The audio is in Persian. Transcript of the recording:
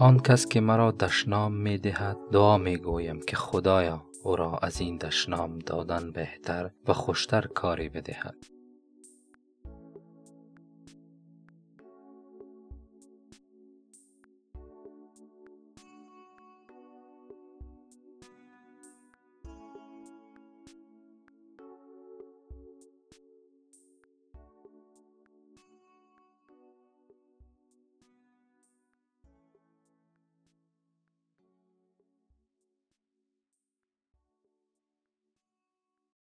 آن کس که مرا دشنام می دهد دعا می گویم که خدایا او را از این دشنام دادن بهتر و خوشتر کاری بدهد.